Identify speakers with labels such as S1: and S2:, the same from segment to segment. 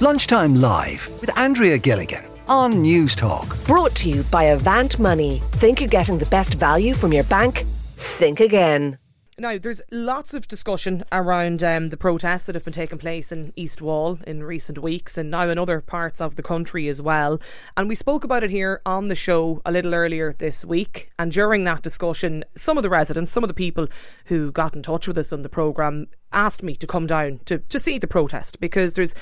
S1: Lunchtime Live with Andrea Gilligan on Newstalk.
S2: Brought to you by Avant Money. Think you're getting the best value from your bank? Think again.
S3: Now, there's lots of discussion around um, the protests that have been taking place in East Wall in recent weeks and now in other parts of the country as well. And we spoke about it here on the show a little earlier this week. And during that discussion, some of the residents, some of the people who got in touch with us on the programme asked me to come down to, to see the protest because there's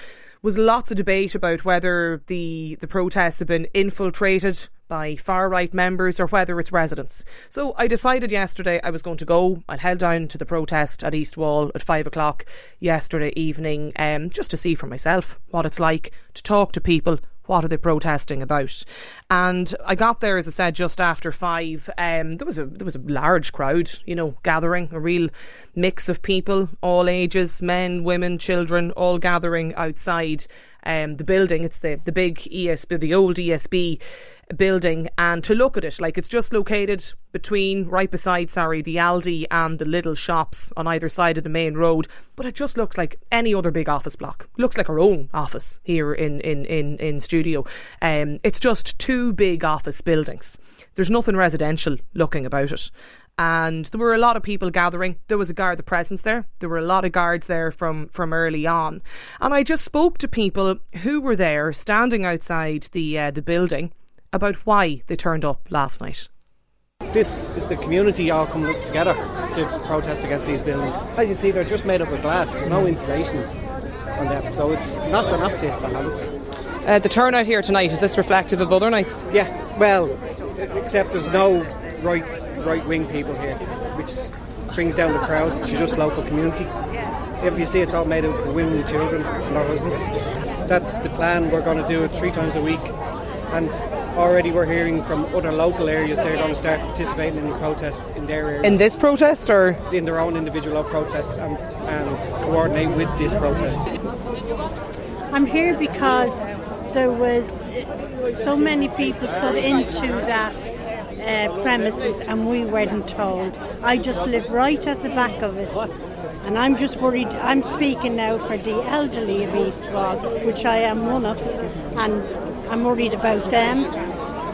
S3: was lots of debate about whether the the protests have been infiltrated by far right members or whether it's residents. So I decided yesterday I was going to go. I held down to the protest at East Wall at five o'clock yesterday evening, um, just to see for myself what it's like to talk to people. What are they protesting about? And I got there, as I said, just after five. Um, there was a there was a large crowd, you know, gathering, a real mix of people, all ages, men, women, children, all gathering outside um, the building. It's the the big ESB, the old ESB building and to look at it. Like it's just located between right beside sorry the Aldi and the little shops on either side of the main road but it just looks like any other big office block. Looks like our own office here in in in, in studio. Um, it's just two big office buildings. There's nothing residential looking about it. And there were a lot of people gathering. There was a guard of presence there. There were a lot of guards there from from early on, and I just spoke to people who were there, standing outside the uh, the building, about why they turned up last night.
S4: This is the community all coming together to protest against these buildings. As you see, they're just made up of glass. There's no insulation on them, so it's not they're not fit for habit.
S3: Uh, the turnout here tonight is this reflective of other nights?
S4: Yeah, well, except there's no right right wing people here, which brings down the crowds to just local community. If you see, it's all made up of women and children and their husbands. That's the plan. We're going to do it three times a week, and already we're hearing from other local areas they're going to start participating in the protests in their areas.
S3: In this protest, or
S4: in their own individual protests, and, and coordinate with this protest.
S5: I'm here because there was so many people put into that uh, premises and we weren't told. I just live right at the back of it. And I'm just worried. I'm speaking now for the elderly of East Wall, which I am one of, and I'm worried about them.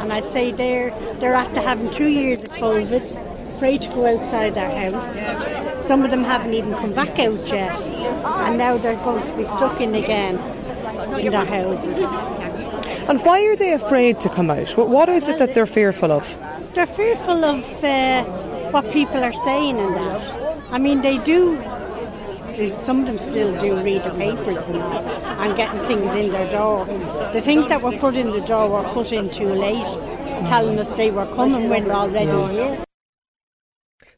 S5: And I'd say they're they're after having two years of COVID, afraid to go outside their house. Some of them haven't even come back out yet, and now they're going to be stuck in again in their houses.
S3: And why are they afraid to come out? What, What is it that they're fearful of?
S5: They're fearful of uh, what people are saying and that. I mean, they do some of them still do read the papers and, and getting things in their door. The things that were put in the door were put in too late, telling us they were coming when we're already here.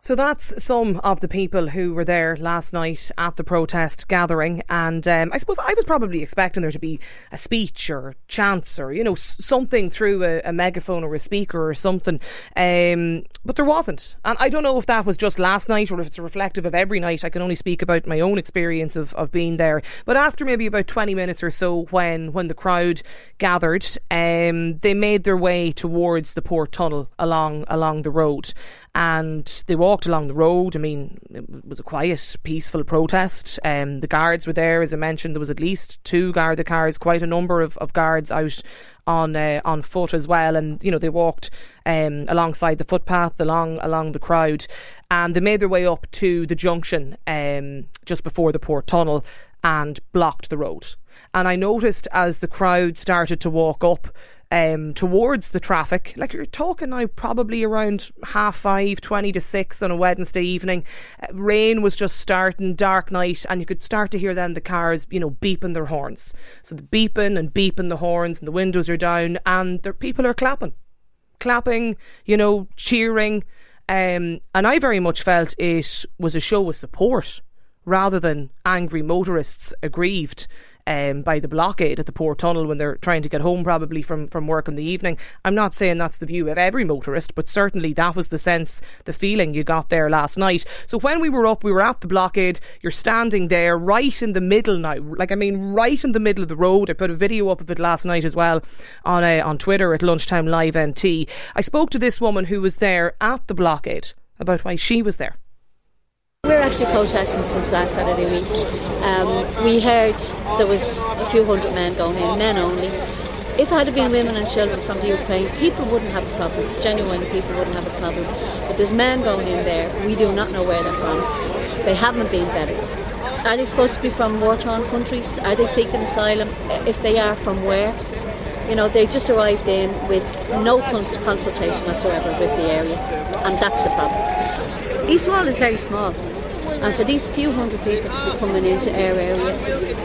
S3: So that's some of the people who were there last night at the protest gathering, and um, I suppose I was probably expecting there to be a speech or chants or you know something through a, a megaphone or a speaker or something, um, but there wasn't. And I don't know if that was just last night or if it's reflective of every night. I can only speak about my own experience of, of being there. But after maybe about twenty minutes or so, when when the crowd gathered, um, they made their way towards the port tunnel along along the road and they walked along the road. I mean, it was a quiet, peaceful protest. Um, the guards were there, as I mentioned. There was at least two Garda cars, quite a number of, of guards out on uh, on foot as well, and you know they walked um, alongside the footpath, along along the crowd, and they made their way up to the junction um, just before the port tunnel and blocked the road. And I noticed as the crowd started to walk up um, towards the traffic. Like you're talking now, probably around half five, 20 to six on a Wednesday evening. Uh, rain was just starting, dark night, and you could start to hear then the cars, you know, beeping their horns. So the beeping and beeping the horns, and the windows are down, and the people are clapping, clapping, you know, cheering. Um, and I very much felt it was a show of support rather than angry motorists aggrieved um, by the blockade at the port tunnel when they're trying to get home probably from, from work in the evening. I'm not saying that's the view of every motorist, but certainly that was the sense, the feeling you got there last night. So when we were up, we were at the blockade. You're standing there right in the middle now, like I mean, right in the middle of the road. I put a video up of it last night as well on uh, on Twitter at lunchtime live NT. I spoke to this woman who was there at the blockade about why she was there.
S6: We're actually protesting since last Saturday week. Um, we heard there was a few hundred men going in, men only. If it had been women and children from the Ukraine, people wouldn't have a problem. Genuine people wouldn't have a problem. But there's men going in there. We do not know where they're from. They haven't been vetted. Are they supposed to be from war-torn countries? Are they seeking asylum? If they are, from where? You know, they just arrived in with no consultation whatsoever with the area, and that's the problem. East Wall is very small. And for these few hundred people to be coming into our area,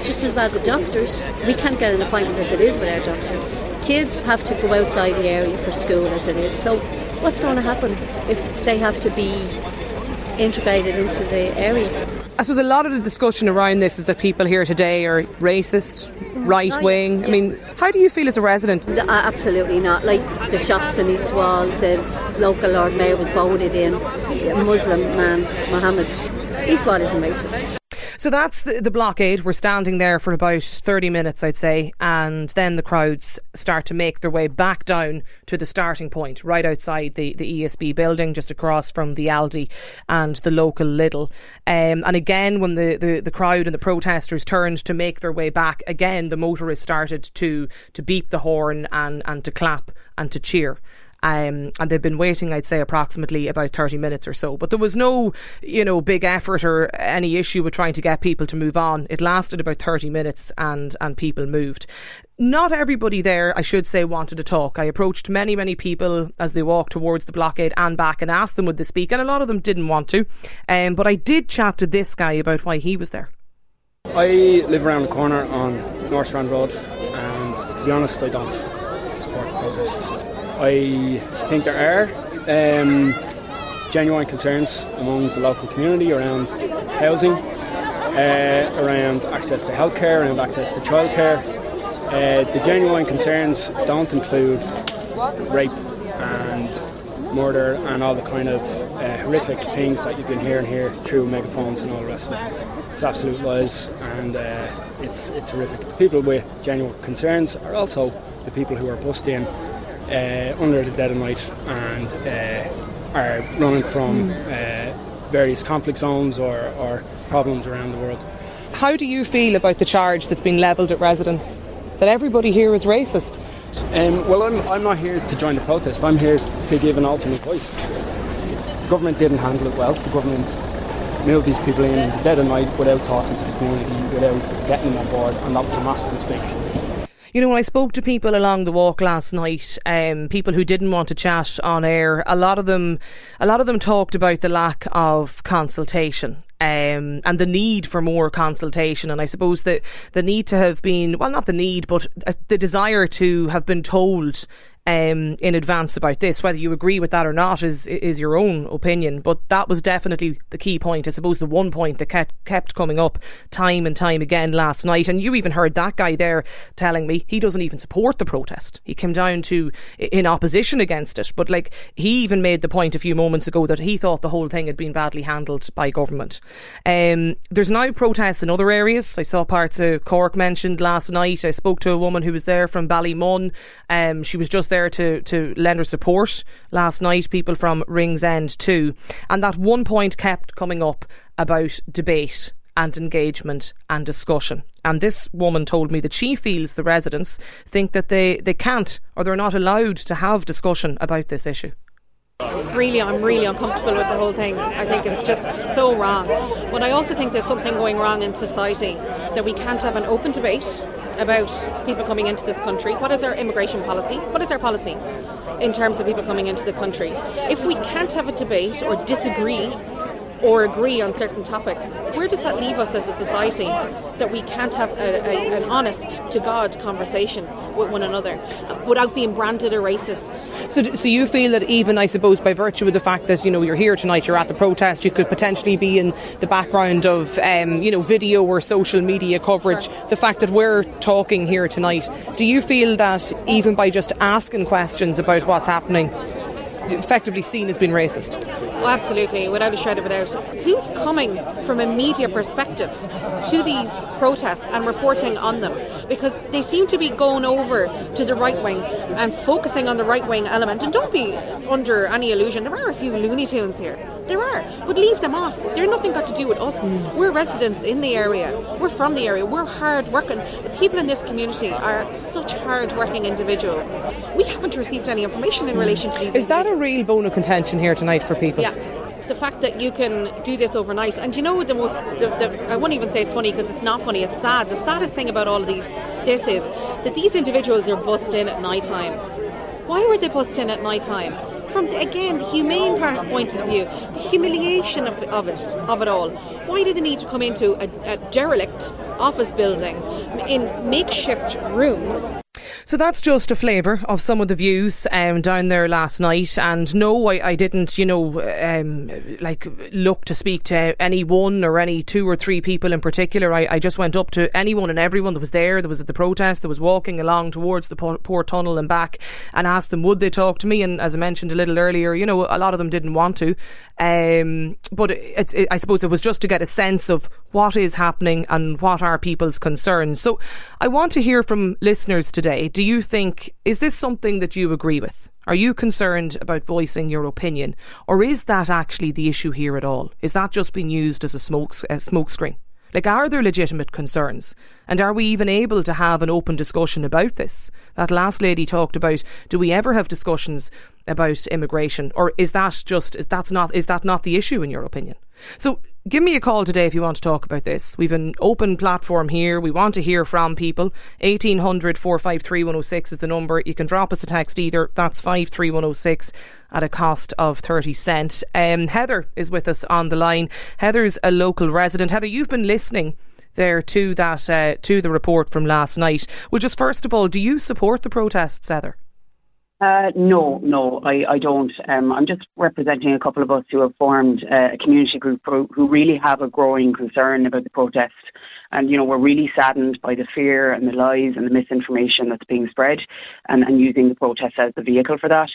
S6: just as well the doctors, we can't get an appointment as it is with our doctor. Kids have to go outside the area for school as it is. So what's going to happen if they have to be integrated into the area?
S3: I suppose a lot of the discussion around this is that people here today are racist, mm-hmm. right oh, wing.
S6: yeah.
S3: I mean, how do you feel as a resident?
S6: Absolutely not. Like the shops in East Wall, the local Lord Mayor was voted in, a Muslim man, Mohammed. East Wall isn't racist.
S3: So that's the, the blockade. We're standing there for about 30 minutes, I'd say, and then the crowds start to make their way back down to the starting point, right outside the, the ESB building, just across from the Aldi and the local Lidl. Um, and again, when the, the, the crowd and the protesters turned to make their way back, again, the motorists started to, to beep the horn and, and to clap and to cheer. Um, and they've been waiting, I'd say, approximately about 30 minutes or so. But there was no, you know, big effort or any issue with trying to get people to move on. It lasted about 30 minutes and, and people moved. Not everybody there, I should say, wanted to talk. I approached many, many people as they walked towards the blockade and back and asked them would they speak, and a lot of them didn't want to. Um, but I did chat to this guy about why he was there.
S4: I live around the corner on North Strand Road, and to be honest, I don't support the protests. I think there are um, genuine concerns among the local community around housing, uh, around access to healthcare, around access to childcare. Uh, the genuine concerns don't include rape and murder and all the kind of uh, horrific things that you've been hearing here through megaphones and all the rest of it. It's absolute lies and uh, it's, it's horrific. The people with genuine concerns are also the people who are bussed in uh, under the dead of night and uh, are running from uh, various conflict zones or, or problems around the world.
S3: How do you feel about the charge that's been levelled at residents? That everybody here is racist?
S4: Um, well, I'm, I'm not here to join the protest. I'm here to give an alternate voice. The government didn't handle it well. The government moved these people in the dead of night without talking to the community, without getting them on board, and that was a massive mistake.
S3: You know, when I spoke to people along the walk last night, um, people who didn't want to chat on air, a lot of them, a lot of them talked about the lack of consultation. Um, and the need for more consultation, and I suppose that the need to have been well, not the need, but uh, the desire to have been told um, in advance about this. Whether you agree with that or not is is your own opinion, but that was definitely the key point. I suppose the one point that kept, kept coming up time and time again last night, and you even heard that guy there telling me he doesn't even support the protest. He came down to in opposition against it, but like he even made the point a few moments ago that he thought the whole thing had been badly handled by government. Um, there's now protests in other areas. I saw parts of Cork mentioned last night. I spoke to a woman who was there from Ballymun. Um, she was just there to, to lend her support last night, people from Ringsend too. And that one point kept coming up about debate and engagement and discussion. And this woman told me that she feels the residents think that they, they can't or they're not allowed to have discussion about this issue.
S7: Really, I'm really uncomfortable with the whole thing. I think it's just so wrong. But I also think there's something going wrong in society that we can't have an open debate about people coming into this country. What is our immigration policy? What is our policy in terms of people coming into the country? If we can't have a debate or disagree or agree on certain topics, where does that leave us as a society that we can't have a, a, an honest to God conversation with one another without being branded a racist?
S3: So, so you feel that even, I suppose, by virtue of the fact that you know you're here tonight, you're at the protest, you could potentially be in the background of um, you know video or social media coverage. The fact that we're talking here tonight, do you feel that even by just asking questions about what's happening, effectively seen as being racist?
S7: Oh, absolutely, without a shred of a doubt. Who's coming from a media perspective to these protests and reporting on them? Because they seem to be going over to the right wing and focusing on the right wing element. And don't be under any illusion, there are a few Looney Tunes here. There are, but leave them off. They're nothing got to do with us.
S3: Mm.
S7: We're residents in the area. We're from the area. We're hard working. The people in this community are such hard working individuals. We haven't received any information in relation to these.
S3: Is that a real bone of contention here tonight for people?
S7: Yeah. The fact that you can do this overnight, and you know the most, the, the, I won't even say it's funny because it's not funny. It's sad. The saddest thing about all of these, this is that these individuals are bussed in at night time. Why were they bussed in at night time? From again the humane point of view, the humiliation of, of it, of it all. Why did they need to come into a, a derelict office building in makeshift rooms?
S3: So that's just a flavour of some of the views um, down there last night. And no, I, I didn't, you know, um, like look to speak to any one or any two or three people in particular. I, I just went up to anyone and everyone that was there, that was at the protest, that was walking along towards the Port Tunnel and back, and asked them would they talk to me. And as I mentioned a little earlier, you know, a lot of them didn't want to. Um, but it, it, I suppose it was just to get a sense of what is happening and what are people's concerns. So I want to hear from listeners today. Do you think, is this something that you agree with? Are you concerned about voicing your opinion? Or is that actually the issue here at all? Is that just being used as a smoke, a smokescreen? Like, are there legitimate concerns? And are we even able to have an open discussion about this? That last lady talked about, do we ever have discussions about immigration? Or is that just, is, that's not, is that not the issue in your opinion? So give me a call today if you want to talk about this. We've an open platform here. We want to hear from people. 1800 453 106 is the number. You can drop us a text either. That's 53106 at a cost of 30 cent. Um, Heather is with us on the line. Heather's a local resident. Heather, you've been listening there to that uh, to the report from last night. Well, just first of all, do you support the protests, Heather?
S8: Uh, no, no, I, I don't. Um, I'm just representing a couple of us who have formed uh, a community group who, who really have a growing concern about the protest. And, you know, we're really saddened by the fear and the lies and the misinformation that's being spread and, and using the protest as the vehicle for that.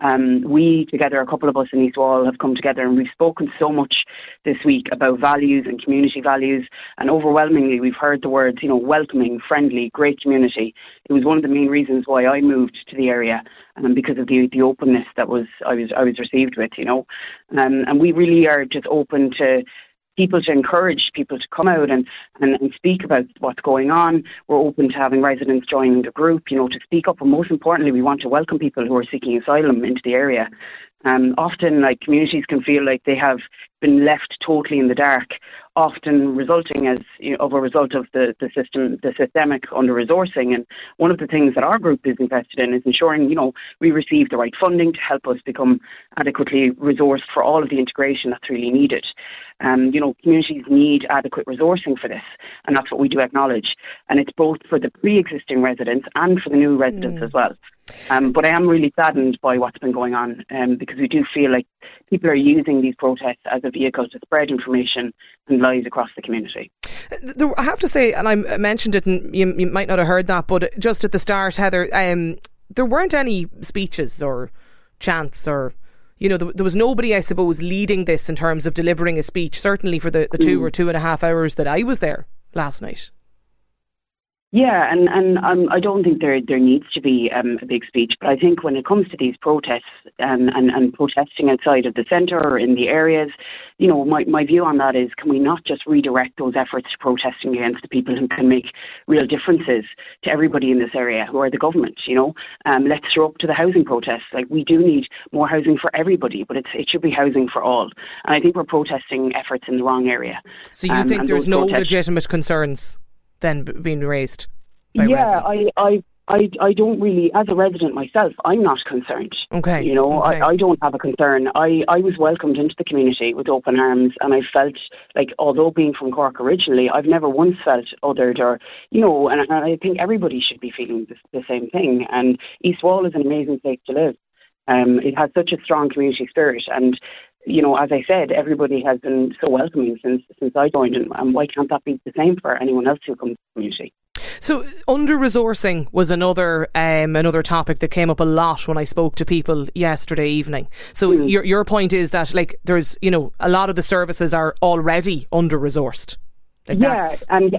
S8: Um, we together, a couple of us in East Wall, have come together and we've spoken so much this week about values and community values. And overwhelmingly, we've heard the words, you know, welcoming, friendly, great community. It was one of the main reasons why I moved to the area, um, because of the the openness that was I was I was received with, you know. Um, and we really are just open to people to encourage people to come out and, and, and speak about what's going on. We're open to having residents joining the group, you know, to speak up. And most importantly, we want to welcome people who are seeking asylum into the area. Um, often, like communities can feel like they have been left totally in the dark, often resulting as you know, of a result of the, the system, the systemic under resourcing. And one of the things that our group is invested in is ensuring, you know, we receive the right funding to help us become adequately resourced for all of the integration that's really needed. Um, you know, communities need adequate resourcing for this, and that's what we do acknowledge. And it's both for the pre-existing residents and for the new residents mm. as well. Um, but I am really saddened by what's been going on um, because we do feel like people are using these protests as a vehicle to spread information and lies across the community.
S3: I have to say, and I mentioned it, and you, you might not have heard that, but just at the start, Heather, um, there weren't any speeches or chants or you know, there, was nobody, I suppose, leading this in terms of delivering a speech, certainly for the, the two mm. or two and a half hours that I was there last night.
S8: Yeah, and and um, I don't think there there needs to be um, a big speech, but I think when it comes to these protests um, and and protesting outside of the centre or in the areas, you know, my my view on that is, can we not just redirect those efforts to protesting against the people who can make real differences to everybody in this area, who are the government? You know, um, let's throw up to the housing protests. Like we do need more housing for everybody, but it's it should be housing for all. And I think we're protesting efforts in the wrong area.
S3: So you um, think there's no legitimate concerns? Then being raised
S8: yeah I, I I, I don't really, as a resident myself, I'm not concerned.
S3: Okay.
S8: You know,
S3: okay.
S8: I, I don't have a concern. I, I was welcomed into the community with open arms, and I felt like, although being from Cork originally, I've never once felt othered or, you know, and, and I think everybody should be feeling the, the same thing. And East Wall is an amazing place to live. Um, it has such a strong community spirit, and you know, as I said, everybody has been so welcoming since since I joined, and, and why can't that be the same for anyone else who comes to the community?
S3: So under resourcing was another um, another topic that came up a lot when I spoke to people yesterday evening. So mm. your your point is that like there's you know a lot of the services are already under resourced.
S8: Like yeah, and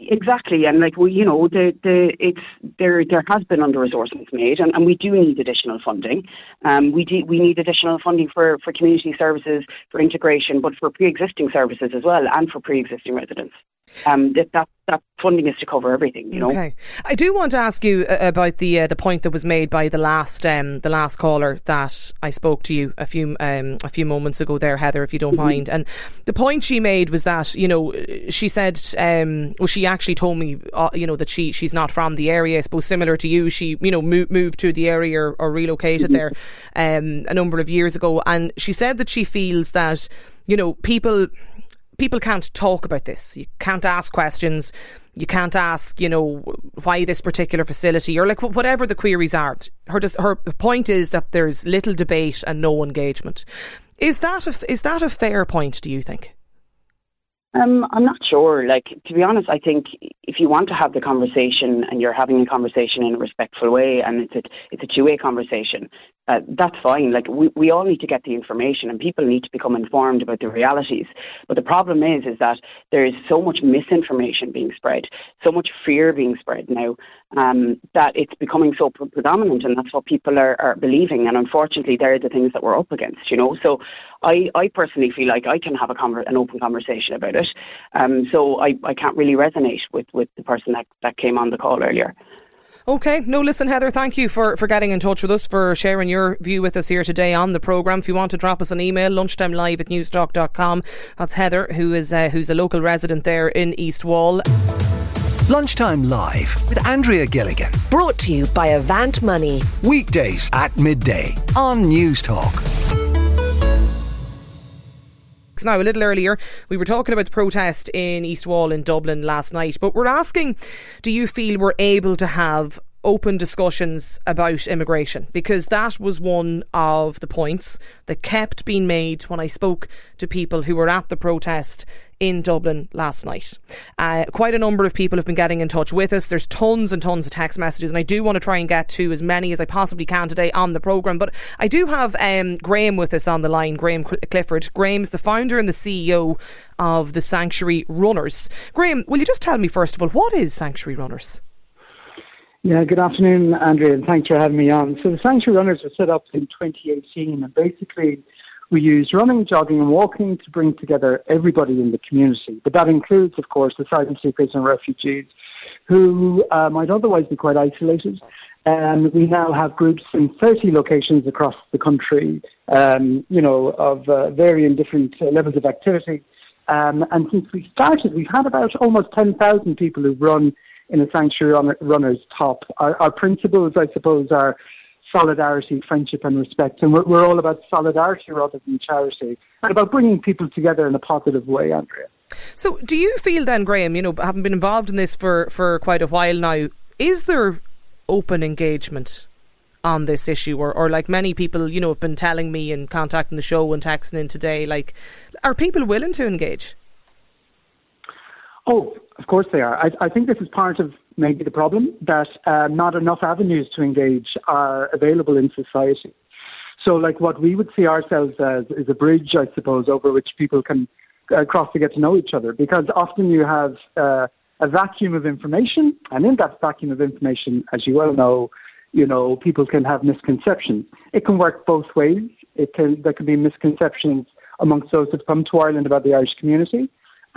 S8: Exactly, and like we, you know, the the it's there there has been under resourcements made, and, and we do need additional funding. Um, we do we need additional funding for for community services, for integration, but for pre-existing services as well, and for pre-existing residents. Um, that, that that funding is to cover everything. You know.
S3: Okay, I do want to ask you uh, about the uh, the point that was made by the last um, the last caller that I spoke to you a few um, a few moments ago there, Heather, if you don't mm-hmm. mind. And the point she made was that you know she said um, well she actually told me uh, you know that she she's not from the area. I suppose similar to you, she you know moved moved to the area or, or relocated mm-hmm. there um, a number of years ago, and she said that she feels that you know people people can't talk about this. You can't ask questions. You can't ask, you know, why this particular facility or like whatever the queries are. Her just her point is that there's little debate and no engagement. Is that a, is that a fair point? Do you think?
S8: Um, I'm not sure. Like to be honest, I think if you want to have the conversation and you're having a conversation in a respectful way, and it's a it's a two way conversation, uh, that's fine. Like we, we all need to get the information, and people need to become informed about the realities. But the problem is, is that there is so much misinformation being spread, so much fear being spread now, um, that it's becoming so predominant, and that's what people are, are believing. And unfortunately, they're the things that we're up against. You know, so I, I personally feel like I can have a conver- an open conversation about it. Um, so I, I can't really resonate with, with the person that, that came on the call earlier.
S3: Okay. No, listen, Heather, thank you for, for getting in touch with us, for sharing your view with us here today on the programme. If you want to drop us an email, lunchtimelive at newstalk.com. That's Heather, who is uh, who's a local resident there in East Wall.
S1: Lunchtime Live with Andrea Gilligan.
S2: Brought to you by Avant Money.
S1: Weekdays at midday on Newstalk.
S3: Now, a little earlier, we were talking about the protest in East Wall in Dublin last night, but we're asking do you feel we're able to have open discussions about immigration because that was one of the points that kept being made when I spoke to people who were at the protest in Dublin last night. Uh, quite a number of people have been getting in touch with us. There's tons and tons of text messages, and I do want to try and get to as many as I possibly can today on the programme. But I do have um, Graham with us on the line, Graham Clifford. Graham's the founder and the CEO of the Sanctuary Runners. Graham, will you just tell me, first of all, what is Sanctuary Runners?
S9: Yeah, good afternoon, Andrea, and thanks for having me on. So the Sanctuary Runners were set up in 2018, and basically we use running, jogging, and walking to bring together everybody in the community. But that includes, of course, asylum seekers and refugees who uh, might otherwise be quite isolated. And we now have groups in 30 locations across the country, um, you know, of uh, varying different uh, levels of activity. Um, and since we started, we've had about almost 10,000 people who've run in a sanctuary runners top. Our, our principles, I suppose, are solidarity, friendship, and respect. And we're, we're all about solidarity rather than charity, and about bringing people together in a positive way, Andrea.
S3: So, do you feel then, Graham, you know, having been involved in this for, for quite a while now, is there open engagement on this issue? Or, or like many people, you know, have been telling me and contacting the show and texting in today, like, are people willing to engage?
S9: Oh, of course they are. I, I think this is part of maybe the problem that uh, not enough avenues to engage are available in society. So, like what we would see ourselves as is a bridge, I suppose, over which people can uh, cross to get to know each other. Because often you have uh, a vacuum of information, and in that vacuum of information, as you well know, you know people can have misconceptions. It can work both ways. It can there can be misconceptions amongst those that come to Ireland about the Irish community,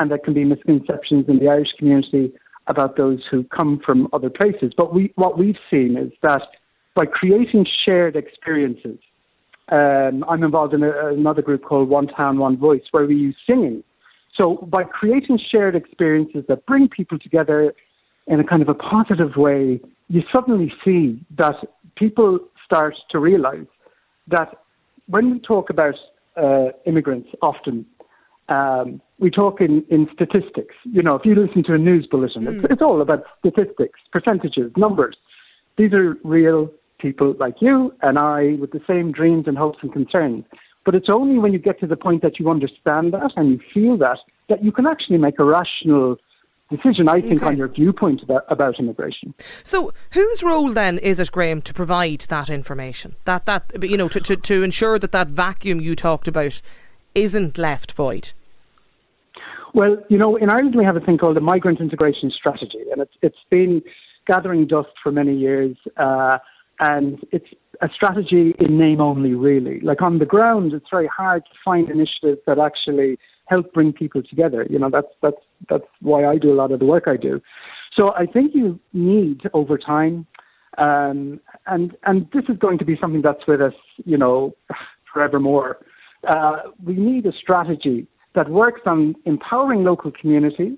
S9: and there can be misconceptions in the Irish community about those who come from other places. But we, what we've seen is that by creating shared experiences, um, I'm involved in a, another group called One Town, One Voice, where we use singing. So by creating shared experiences that bring people together in a kind of a positive way, you suddenly see that people start to realize that when we talk about uh, immigrants often, um, we talk in, in statistics. You know, if you listen to a news bulletin, mm. it's, it's all about statistics, percentages, numbers. These are real people like you and I with the same dreams and hopes and concerns. But it's only when you get to the point that you understand that and you feel that that you can actually make a rational decision, I think, okay. on your viewpoint about, about immigration.
S3: So, whose role then is it, Graham, to provide that information? That that you know to, to, to ensure that that vacuum you talked about isn't left void.
S9: Well, you know, in Ireland we have a thing called the migrant integration strategy, and it's it's been gathering dust for many years, uh, and it's a strategy in name only, really. Like on the ground, it's very hard to find initiatives that actually help bring people together. You know, that's that's that's why I do a lot of the work I do. So I think you need over time, um, and and this is going to be something that's with us, you know, forevermore. Uh, we need a strategy that works on empowering local communities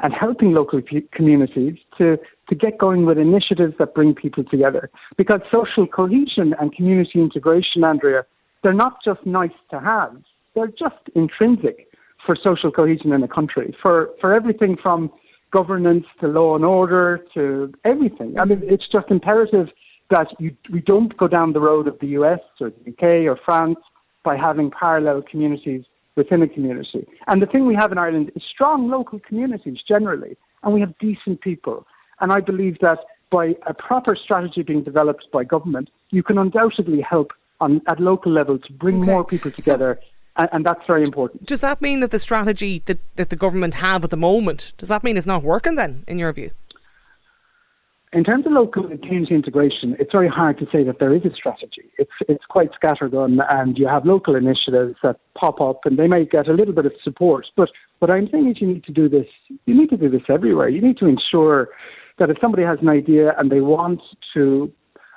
S9: and helping local p- communities to, to get going with initiatives that bring people together. Because social cohesion and community integration, Andrea, they're not just nice to have, they're just intrinsic for social cohesion in a country, for, for everything from governance to law and order to everything. I mean, it's just imperative that you, we don't go down the road of the US or the UK or France by having parallel communities within a community. And the thing we have in Ireland is strong local communities generally, and we have decent people. And I believe that by a proper strategy being developed by government, you can undoubtedly help on, at local level to bring okay. more people together. So, and, and, that's very important.
S3: Does that mean that the strategy that, that the government have at the moment, does that mean it's not working then, in your view?
S9: In terms of local community integration, it's very hard to say that there is a strategy. It's it's quite scattergun, and you have local initiatives that pop up, and they may get a little bit of support. But what I'm saying is, you need to do this. You need to do this everywhere. You need to ensure that if somebody has an idea and they want to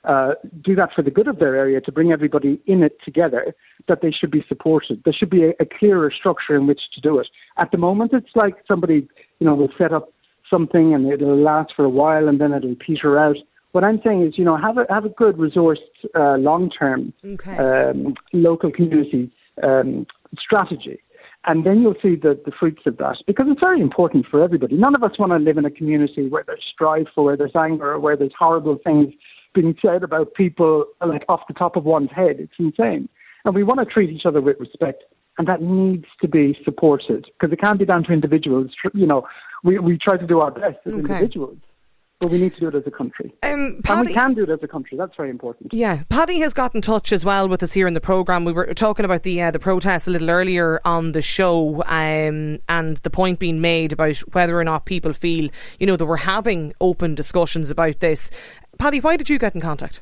S9: uh, do that for the good of their area to bring everybody in it together, that they should be supported. There should be a, a clearer structure in which to do it. At the moment, it's like somebody, you know, will set up something and it'll last for a while and then it'll peter out. What I'm saying is, you know, have a have a good resourced uh, long term okay. um, local community um, strategy, and then you'll see the, the fruits of that because it's very important for everybody. None of us want to live in a community where there's strife or where there's anger or where there's horrible things being said about people like off the top of one's head. It's insane, and we want to treat each other with respect and that needs to be supported because it can't be down to individuals. You know, we we try to do our best as okay. individuals. But we need to do it as a country. Um, Paddy, and we can do it as a country. That's very important.
S3: Yeah. Paddy has got in touch as well with us here in the programme. We were talking about the uh, the protests a little earlier on the show um, and the point being made about whether or not people feel, you know, that we're having open discussions about this. Paddy, why did you get in contact?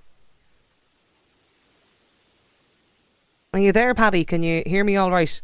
S3: Are you there, Paddy? Can you hear me all right?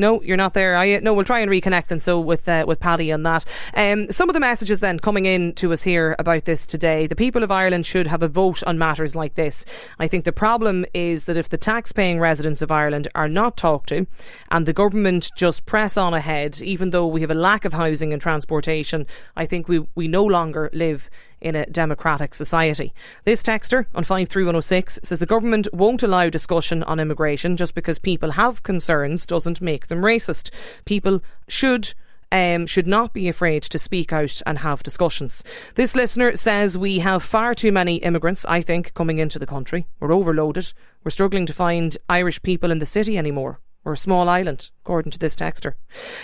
S3: No, you're not there. I no, we'll try and reconnect and so with uh, with Paddy on that. Um, some of the messages then coming in to us here about this today. The people of Ireland should have a vote on matters like this. I think the problem is that if the tax-paying residents of Ireland are not talked to, and the government just press on ahead, even though we have a lack of housing and transportation, I think we we no longer live in a democratic society. This texter on 53106 says the government won't allow discussion on immigration just because people have concerns doesn't make them racist. People should um, should not be afraid to speak out and have discussions. This listener says we have far too many immigrants, I think, coming into the country. We're overloaded. We're struggling to find Irish people in the city anymore. We're a small island according to this texter.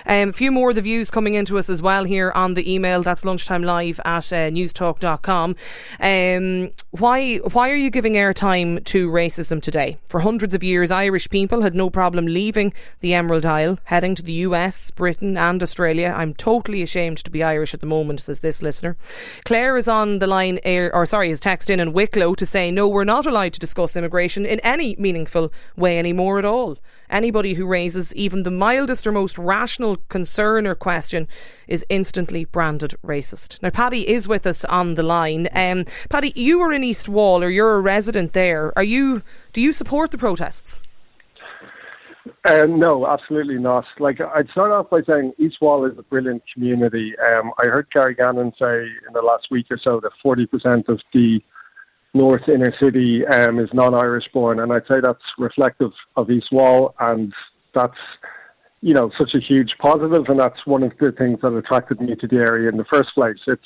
S3: Um, a few more of the views coming into us as well here on the email. That's lunchtime live at uh, newstalk.com. Um, why, why are you giving airtime to racism today? For hundreds of years, Irish people had no problem leaving the Emerald Isle, heading to the US, Britain, and Australia. I'm totally ashamed to be Irish at the moment, says this listener. Claire is on the line, air, or sorry, is text in in Wicklow to say, no, we're not allowed to discuss immigration in any meaningful way anymore at all. Anybody who raises even the mildest or most rational concern or question is instantly branded racist. Now, Paddy is with us on the line. Um, Paddy, you are in East Wall, or you're a resident there. Are you? Do you support the protests?
S10: Um, no, absolutely not. Like I'd start off by saying East Wall is a brilliant community. Um, I heard Gary Gannon say in the last week or so that 40% of the north inner city um, is non-Irish born, and I'd say that's reflective of East Wall, and that's you know such a huge positive, and that's one of the things that attracted me to the area in the first place. It's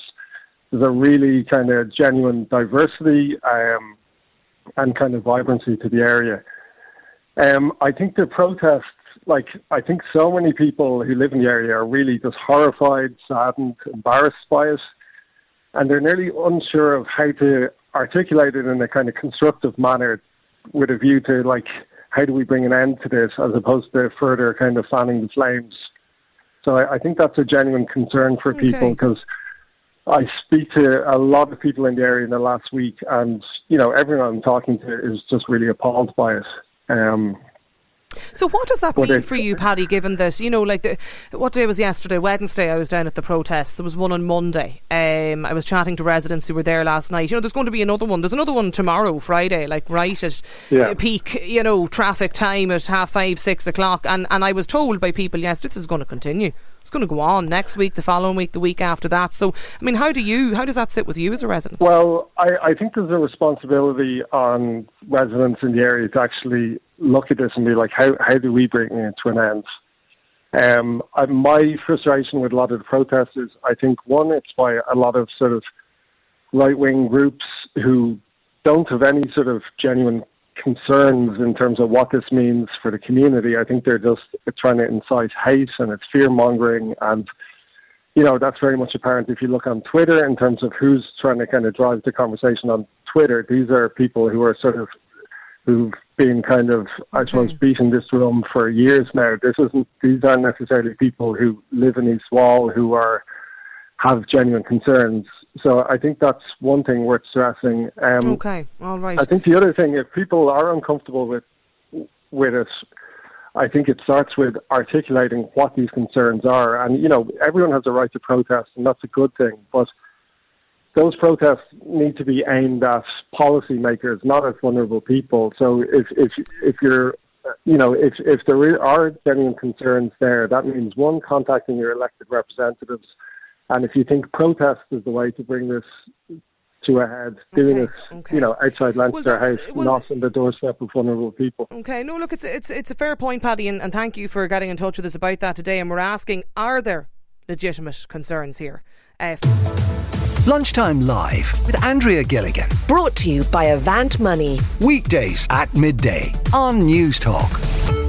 S10: there's a really kind of genuine diversity um, and kind of vibrancy to the area. Um, I think the protests, like I think so many people who live in the area are really just horrified, saddened, embarrassed by it, and they're nearly unsure of how to articulate it in a kind of constructive manner with a view to like how do we bring an end to this as opposed to further kind of fanning the flames. So I, I think that's a genuine concern for
S3: Okay.
S10: people because I speak to a lot of people in the area in the last week, and you know everyone I'm talking to is just really appalled by it. Um,
S3: So what does that mean for you, Paddy? Given that you know, like, the, what day was yesterday? Wednesday, I was down at the protest. There was one on Monday. Um, I was chatting to residents who were there last night. You know, there's going to be another one. There's another one tomorrow, Friday, like right at
S10: Yeah.
S3: uh, peak, you know, traffic time at half five, six o'clock. And and I was told by people, yes, this is going to continue. It's going to go on next week, the following week, the week after that. So, I mean, how do you? How does that sit with you as a resident?
S10: Well, I, I think there's a responsibility on residents in the area to actually look at this and be like, how, how do we bring it to an end? Um, my frustration with a lot of the protests is, I think, one, it's by a lot of sort of right wing groups who don't have any sort of genuine concerns in terms of what this means for the community. I think they're just trying to incite hate and it's fear mongering and you know, that's very much apparent if you look on Twitter in terms of who's trying to kind of drive the conversation on Twitter. These are people who are sort of who've been kind of, I suppose, mm. beating this drum for years now. This isn't; these aren't necessarily people who live in East Wall who are have genuine concerns. So I think that's one thing worth stressing. Um,
S3: Okay, all right.
S10: I think the other thing, if people are uncomfortable with with it, I think it starts with articulating what these concerns are. And you know, everyone has a right to protest, and that's a good thing. But those protests need to be aimed at policymakers, not at vulnerable people. So if if if you're you know, if if there are genuine concerns there, that means one, contacting your elected representatives, and if you think protest is the way to bring this to a head, doing
S3: Okay,
S10: it,
S3: okay.
S10: you know, outside Leinster
S3: that's-
S10: House,
S3: well-
S10: not on the doorstep of vulnerable people.
S3: Okay, no, look, it's it's it's a fair point, Paddy, and, and thank you for getting in touch with us about that today. And we're asking, are there legitimate concerns here? Uh,
S1: Lunchtime Live with Andrea Gilligan.
S2: Brought to you by Avant Money.
S1: Weekdays at midday on Newstalk.